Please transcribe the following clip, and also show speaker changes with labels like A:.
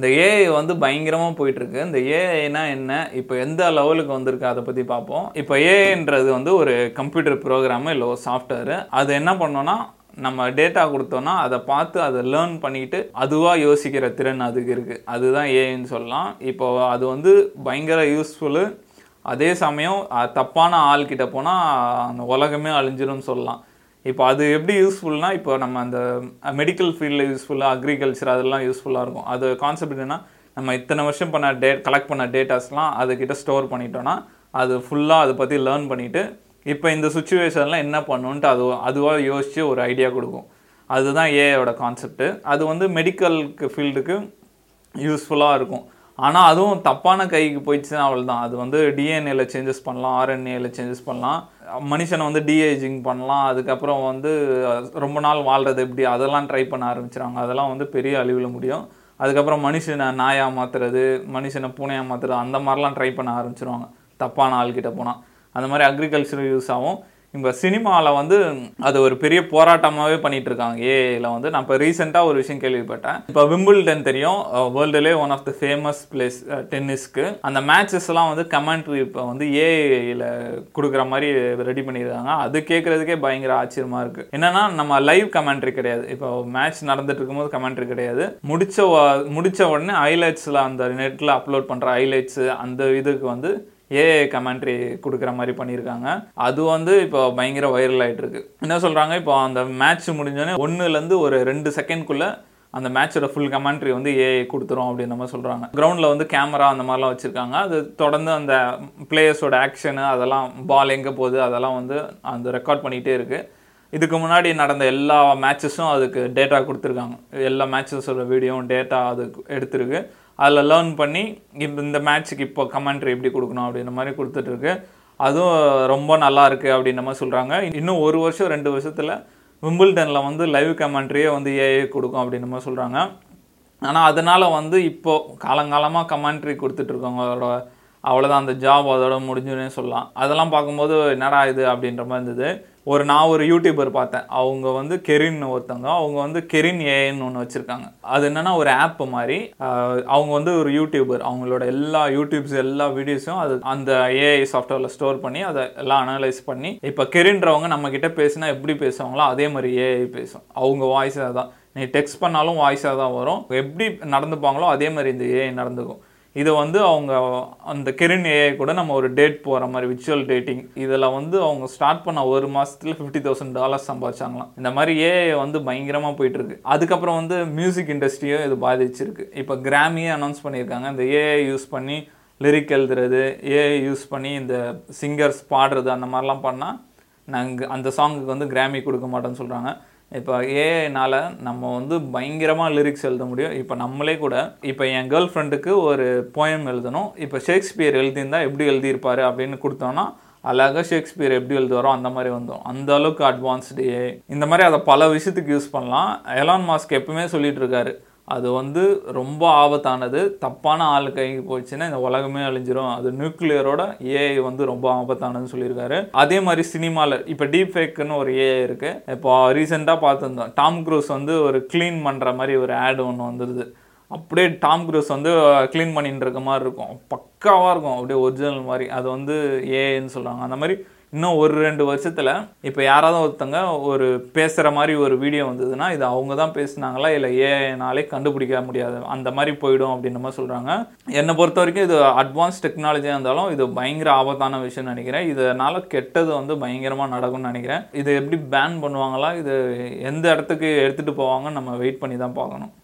A: இந்த ஏஐ வந்து பயங்கரமாக போயிட்டுருக்கு. இந்த ஏஐனா என்ன? இப்போ எந்த லெவலுக்கு வந்திருக்கு? அதை பற்றி பார்ப்போம். இப்போ ஏஐன்றது வந்து ஒரு கம்ப்யூட்டர் ப்ரோக்ராமு இல்லை ஒரு சாஃப்ட்வேரு அது என்ன பண்ணோன்னா நம்ம டேட்டா கொடுத்தோன்னா அதை பார்த்து அதை லேர்ன் பண்ணிட்டு அதுவாக யோசிக்கிற திறன் அதுக்கு இருக்குது அதுதான் ஏஐன்னு சொல்லலாம். இப்போ அது வந்து பயங்கர யூஸ்ஃபுல்லு அதே சமயம் தப்பான ஆள்கிட்ட போனால் அந்த உலகமே அழிஞ்சிரும்னு சொல்லலாம். இப்போ அது எப்படி யூஸ்ஃபுல்னால் இப்போ நம்ம அந்த மெடிக்கல் ஃபீல்டில் யூஸ்ஃபுல்லாக அக்ரிகல்ச்சர் அதெல்லாம் யூஸ்ஃபுல்லாக இருக்கும். அது கான்செப்ட் என்னன்னா நம்ம இத்தனை வருஷம் பண்ண டே கலெக்ட் பண்ண டேட்டாஸ்லாம் அதுக்கிட்ட ஸ்டோர் பண்ணிட்டோன்னா அது ஃபுல்லாக அதை பற்றி லேர்ன் பண்ணிவிட்டு இப்போ இந்த சுச்சுவேஷனில் என்ன பண்ணணுன்ட்டு அது அதுவாக யோசித்து ஒரு ஐடியா கொடுக்கும். அதுதான் ஏஐயோட கான்செப்ட்டு அது வந்து மெடிக்கலுக்கு ஃபீல்டுக்கு யூஸ்ஃபுல்லாக இருக்கும். ஆனால் அதுவும் தப்பான கைக்கு போயிடுச்சுன்னா அவள் தான் அது வந்து டிஎன்ஏல சேஞ்சஸ் பண்ணலாம் ஆர்என்ஏல சேஞ்சஸ் பண்ணலாம். மனுஷனை வந்து டிஏஜிங் பண்ணலாம். அதுக்கப்புறம் வந்து ரொம்ப நாள் வாழ்கிறது எப்படி அதெல்லாம் ட்ரை பண்ண ஆரம்பிச்சிடுவாங்க அதெல்லாம் வந்து பெரிய அழிவில் முடியும். அதுக்கப்புறம் மனுஷனை நாயாக மாற்றுறது மனுஷனை பூனையாக மாற்றுறது அந்த மாதிரிலாம் ட்ரை பண்ண ஆரம்பிச்சிருவாங்க. தப்பான ஆள்கிட்ட போனால் அந்த மாதிரி அக்ரிகல்ச்சர் யூஸ் ஆகும் இப்போ சினிமாவில் வந்து அது ஒரு பெரிய போராட்டமாகவே பண்ணிட்டு இருக்காங்க ஏஐயில் வந்து நான் இப்போ ரீசெண்டாக ஒரு விஷயம் கேள்விப்பட்டேன். இப்போ விம்பிள்டன் தெரியும். வேர்ல்டுலே one of the famous place டென்னிஸ்க்கு அந்த மேட்சஸ்லாம் வந்து கமெண்ட்ரி இப்போ வந்து ஏஐயில் கொடுக்குற மாதிரி ரெடி பண்ணியிருக்காங்க அது கேட்குறதுக்கே பயங்கர ஆச்சரியமாக இருக்குது என்னென்னா நம்ம லைவ் கமெண்ட்ரி கிடையாது. இப்போ மேட்ச் நடந்துட்டு இருக்கும்போது கமெண்ட்ரி கிடையாது. முடிச்ச முடித்த முடிச்ச உடனே ஹைலைட்ஸில் அந்த நெட்டில் அப்லோட் பண்ணுற ஹைலைட்ஸு அந்த இதுக்கு வந்து ஏஐ கமெண்ட்ரி கொடுக்குற மாதிரி பண்ணியிருக்காங்க. அது வந்து இப்போ பயங்கர வைரல் ஆகிட்டு இருக்கு என்ன சொல்கிறாங்க இப்போ அந்த மேட்ச் முடிஞ்சோடனே ஒன்றுலேருந்து ஒரு ரெண்டு செகண்ட்குள்ளே அந்த மேட்சோட ஃபுல் கமெண்ட்ரி வந்து ஏஐ கொடுத்துரும் அப்படின்ற மாதிரி சொல்கிறாங்க கிரவுண்டில் வந்து கேமரா அந்த மாதிரிலாம் வச்சுருக்காங்க. அது தொடர்ந்து அந்த பிளேயர்ஸோட ஆக்ஷனு அதெல்லாம் பால் எங்கே போகுது அதெல்லாம் வந்து அந்த ரெக்கார்ட் பண்ணிகிட்டே இருக்குது இதுக்கு முன்னாடி நடந்த எல்லா மேட்சஸும் அதுக்கு டேட்டா கொடுத்துருக்காங்க. எல்லா மேட்சஸோட வீடியோவும் டேட்டா அது எடுத்திருக்கு. அதில் லேர்ன் பண்ணி இப்போ இந்த மேட்ச்சுக்கு இப்போ கமெண்ட்ரி எப்படி கொடுக்கணும் அப்படின்ற மாதிரி கொடுத்துட்ருக்கு அதுவும் ரொம்ப நல்லா இருக்குது அப்படின்ற மாதிரி சொல்கிறாங்க இன்னும் ஒரு வருஷம் ரெண்டு வருஷத்தில் விம்பிள்டனில் வந்து லைவ் கமெண்ட்ரியே வந்து ஏஐ கொடுக்கும் அப்படின்ற மாதிரி சொல்கிறாங்க ஆனால் அதனால் வந்து இப்போது காலங்காலமாக கமெண்ட்ரி கொடுத்துட்ருக்கவங்களோட அவ்வளோதான் அந்த ஜாப் அதோட முடிஞ்சுன்னே சொல்லலாம். அதெல்லாம் பார்க்கும்போது என்னடா இது அப்படின்ற மாதிரி இருந்தது. ஒரு நான் ஒரு யூடியூபர் பார்த்தேன். அவங்க வந்து கெரின் ஒருத்தவங்க அவங்க வந்து கெரின் ஏஐன்னு ஒன்று வச்சுருக்காங்க. அது என்னென்னா ஒரு ஆப் மாதிரி அவங்க வந்து ஒரு யூடியூபர் அவங்களோட எல்லா யூடியூப்ஸ் எல்லா வீடியோஸும் அது அந்த ஏஐ சாஃப்ட்வேரில் ஸ்டோர் பண்ணி அதை எல்லாம் அனலைஸ் பண்ணி இப்போ கெரின்றவங்க நம்மக்கிட்ட பேசினா எப்படி பேசுவாங்களோ அதே மாதிரி ஏஐ பேசும். அவங்க வாய்ஸ் தான் நீ டெக்ஸ்ட் பண்ணாலும் வாய்ஸாக தான் வரும். எப்படி நடந்துப்பாங்களோ அதே மாதிரி இந்த ஏஐ நடந்துக்கும். இதை வந்து அவங்க அந்த கெரின் ஏஐ கூட நம்ம ஒரு டேட் போகிற மாதிரி விர்ச்சுவல் டேட்டிங் இதில் வந்து அவங்க ஸ்டார்ட் பண்ண ஒரு மாதத்தில் ஃபிஃப்டி தௌசண்ட் டாலர்ஸ் சம்பாதிச்சாங்களாம். இந்த மாதிரி ஏஐ வந்து பயங்கரமாக போயிட்டுருக்கு. அதுக்கப்புறம் வந்து மியூசிக் இண்டஸ்ட்ரியும் இது பாதிச்சிருக்கு. இப்போ கிராமியே அனௌன்ஸ் பண்ணியிருக்காங்க. இந்த ஏஐ யூஸ் பண்ணி லிரிக் எழுதுறது ஏஐ யூஸ் பண்ணி இந்த சிங்கர்ஸ் பாடுறது அந்த மாதிரிலாம் பண்ணால் நாங்கள் அந்த சாங்குக்கு வந்து கிராமி கொடுக்க மாட்டோம்னு சொல்கிறாங்க இப்போ ஏஐனால் நம்ம வந்து பயங்கரமாக லிரிக்ஸ் எழுத முடியும். இப்போ நம்மளே கூட இப்போ என் கேர்ள் ஃப்ரெண்டுக்கு ஒரு போயம் எழுதணும். இப்போ ஷேக்ஸ்பியர் எழுதியிருந்தால் எப்படி எழுதியிருப்பாரு அப்படின்னு கொடுத்தோன்னா அழகாக ஷேக்ஸ்பியர் எப்படி எழுதுவாரோ அந்த மாதிரி வந்தோம் அந்த அளவுக்கு அட்வான்ஸ்டு ஏஐ இந்த மாதிரி அதை பல விஷயத்துக்கு யூஸ் பண்ணலாம். எலான் மாஸ்க் எப்பவுமே சொல்லிட்டு இருக்காரு அது வந்து ரொம்ப ஆபத்தானது. தப்பான ஆள் கைக்கு போச்சுன்னா இந்த உலகமே அழிஞ்சிரும். அது நியூக்ளியரோட ஏஐ வந்து ரொம்ப ஆபத்தானதுன்னு சொல்லியிருக்காரு. அதே மாதிரி சினிமாவில் இப்போ டீப் ஃபேக்குன்னு ஒரு ஏஐ இருக்குது இப்போ ரீசெண்டாக பார்த்துருந்தோம். டாம் க்ரூஸ் வந்து ஒரு க்ளீன் பண்ணுற மாதிரி ஒரு ஆட் ஒன்று வந்துடுது அப்படியே டாம் க்ரூஸ் வந்து க்ளீன் பண்ணிட்டு இருக்க மாதிரி இருக்கும். பக்காவாக இருக்கும். அப்படியே ஒரிஜினல் மாதிரி. அது வந்து ஏன்னு சொல்கிறாங்க அந்த மாதிரி இன்னும் ஒரு ரெண்டு வருஷத்தில் இப்போ யாராவது ஒருத்தங்க ஒரு பேசுகிற மாதிரி ஒரு வீடியோ வந்ததுன்னா இது அவங்க தான் பேசுனாங்களா? இல்லை ஏஐனாலே கண்டுபிடிக்க முடியாது. அந்த மாதிரி போயிடும் அப்படின்ற மாதிரி சொல்கிறாங்க என்னை பொறுத்த வரைக்கும் இது அட்வான்ஸ் டெக்னாலஜியாக இருந்தாலும் இது பயங்கர ஆபத்தான விஷயம்னு நினைக்கிறேன். இதனால் கெட்டது வந்து பயங்கரமாக நடக்கும்னு நினைக்கிறேன். இது எப்படி பேன் பண்ணுவாங்களா? இது எந்த இடத்துக்கு எடுத்துகிட்டு போவாங்கன்னு நம்ம வெயிட் பண்ணி தான் பார்க்கணும்.